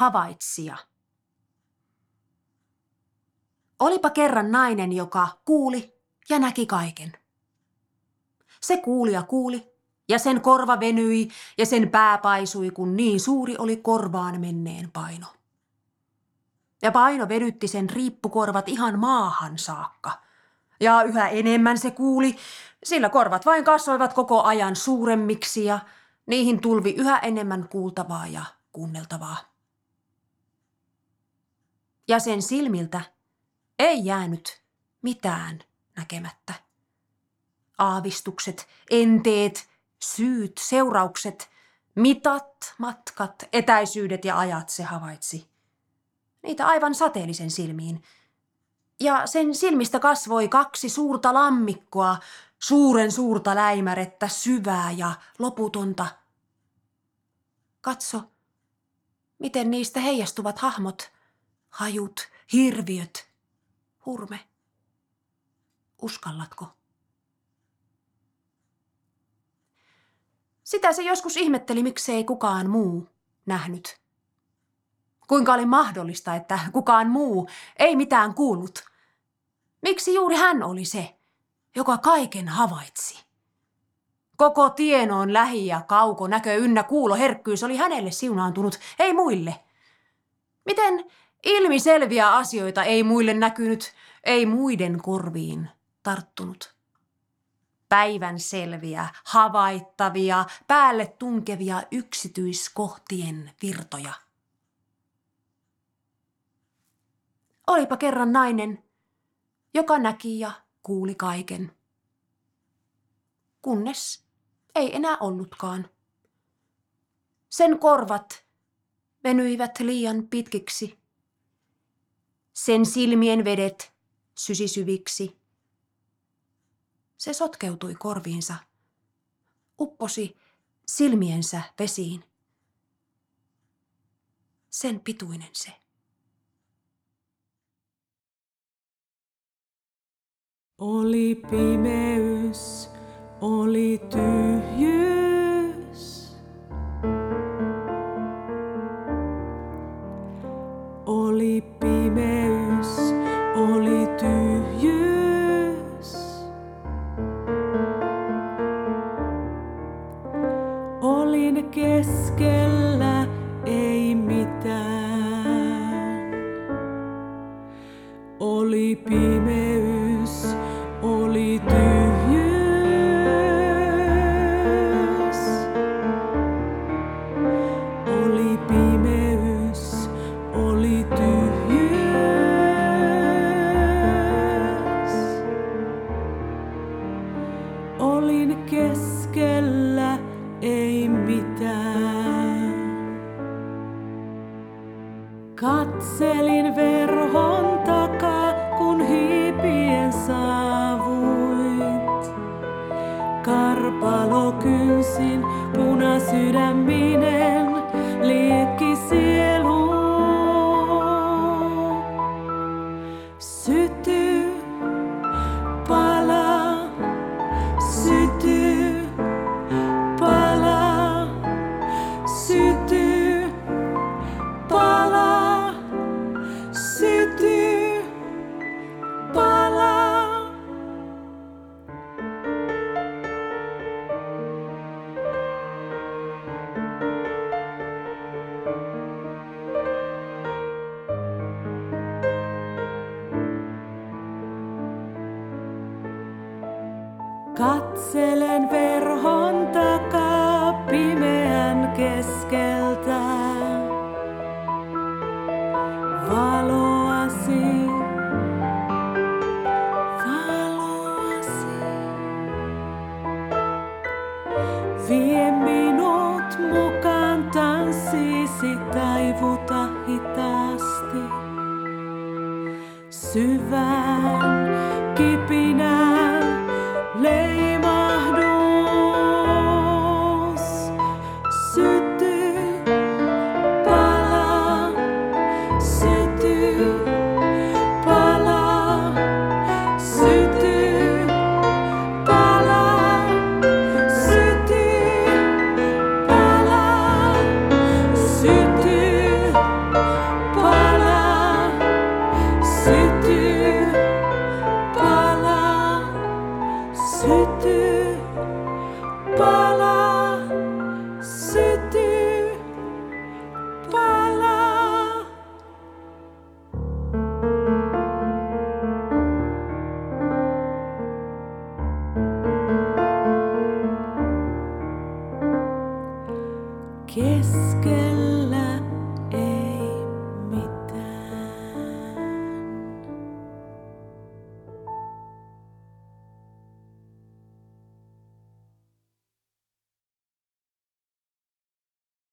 havaitsija. Olipa kerran nainen, joka kuuli ja näki kaiken. Se kuuli ja kuuli, ja sen korva venyi ja sen pää paisui, kun niin suuri oli korvaan menneen paino. Ja paino vedytti sen riippukorvat ihan maahan saakka. Ja yhä enemmän se kuuli, sillä korvat vain kasvoivat koko ajan suuremmiksi ja niihin tulvi yhä enemmän kuultavaa ja kuunneltavaa. Ja sen silmiltä ei jäänyt mitään näkemättä. Aavistukset, enteet, syyt, seuraukset, mitat, matkat, etäisyydet ja ajat se havaitsi. Niitä aivan sateellisen silmiin. Ja sen silmistä kasvoi kaksi suurta lammikkoa, suuren suurta läimärettä, syvää ja loputonta. Katso, miten niistä heijastuvat hahmot, hajut, hirviöt, hurme. Uskallatko? Sitä se joskus ihmetteli, miksei kukaan muu nähnyt. Kuinka oli mahdollista, että kukaan muu ei mitään kuullut? Miksi juuri hän oli se, joka kaiken havaitsi? Koko tienoon lähi- ja kauko, näkö, ynnä, kuulo, herkkyys oli hänelle siunaantunut, ei muille. Miten ilmiselviä asioita ei muille näkynyt, ei muiden korviin tarttunut? Päivän selviä, havaittavia, päälle tunkevia yksityiskohtien virtoja. Olipa kerran nainen, joka näki ja kuuli kaiken. Kunnes ei enää ollutkaan. Sen korvat venyivät liian pitkiksi. Sen silmien vedet sysisyviksi. Se sotkeutui korviinsa, upposi silmiensä vesiin. Sen pituinen se. Oli pimeys, oli tyhjyys. Oli pimeys, oli tyhjyys. Olin keskellä, ei mitään. Oli pimeys, Katselin verhon takaa, kun hiipien saavuit. Karpalo kynsin, punasydäminen, liekki sielu. Syty, palaa, syty, palaa, syty, palaa, Katselen verhon takaa pimeän keskeltä. Valoasi, valoasi. Vie minut mukaan tanssisi taivuta hitaasti. Syvään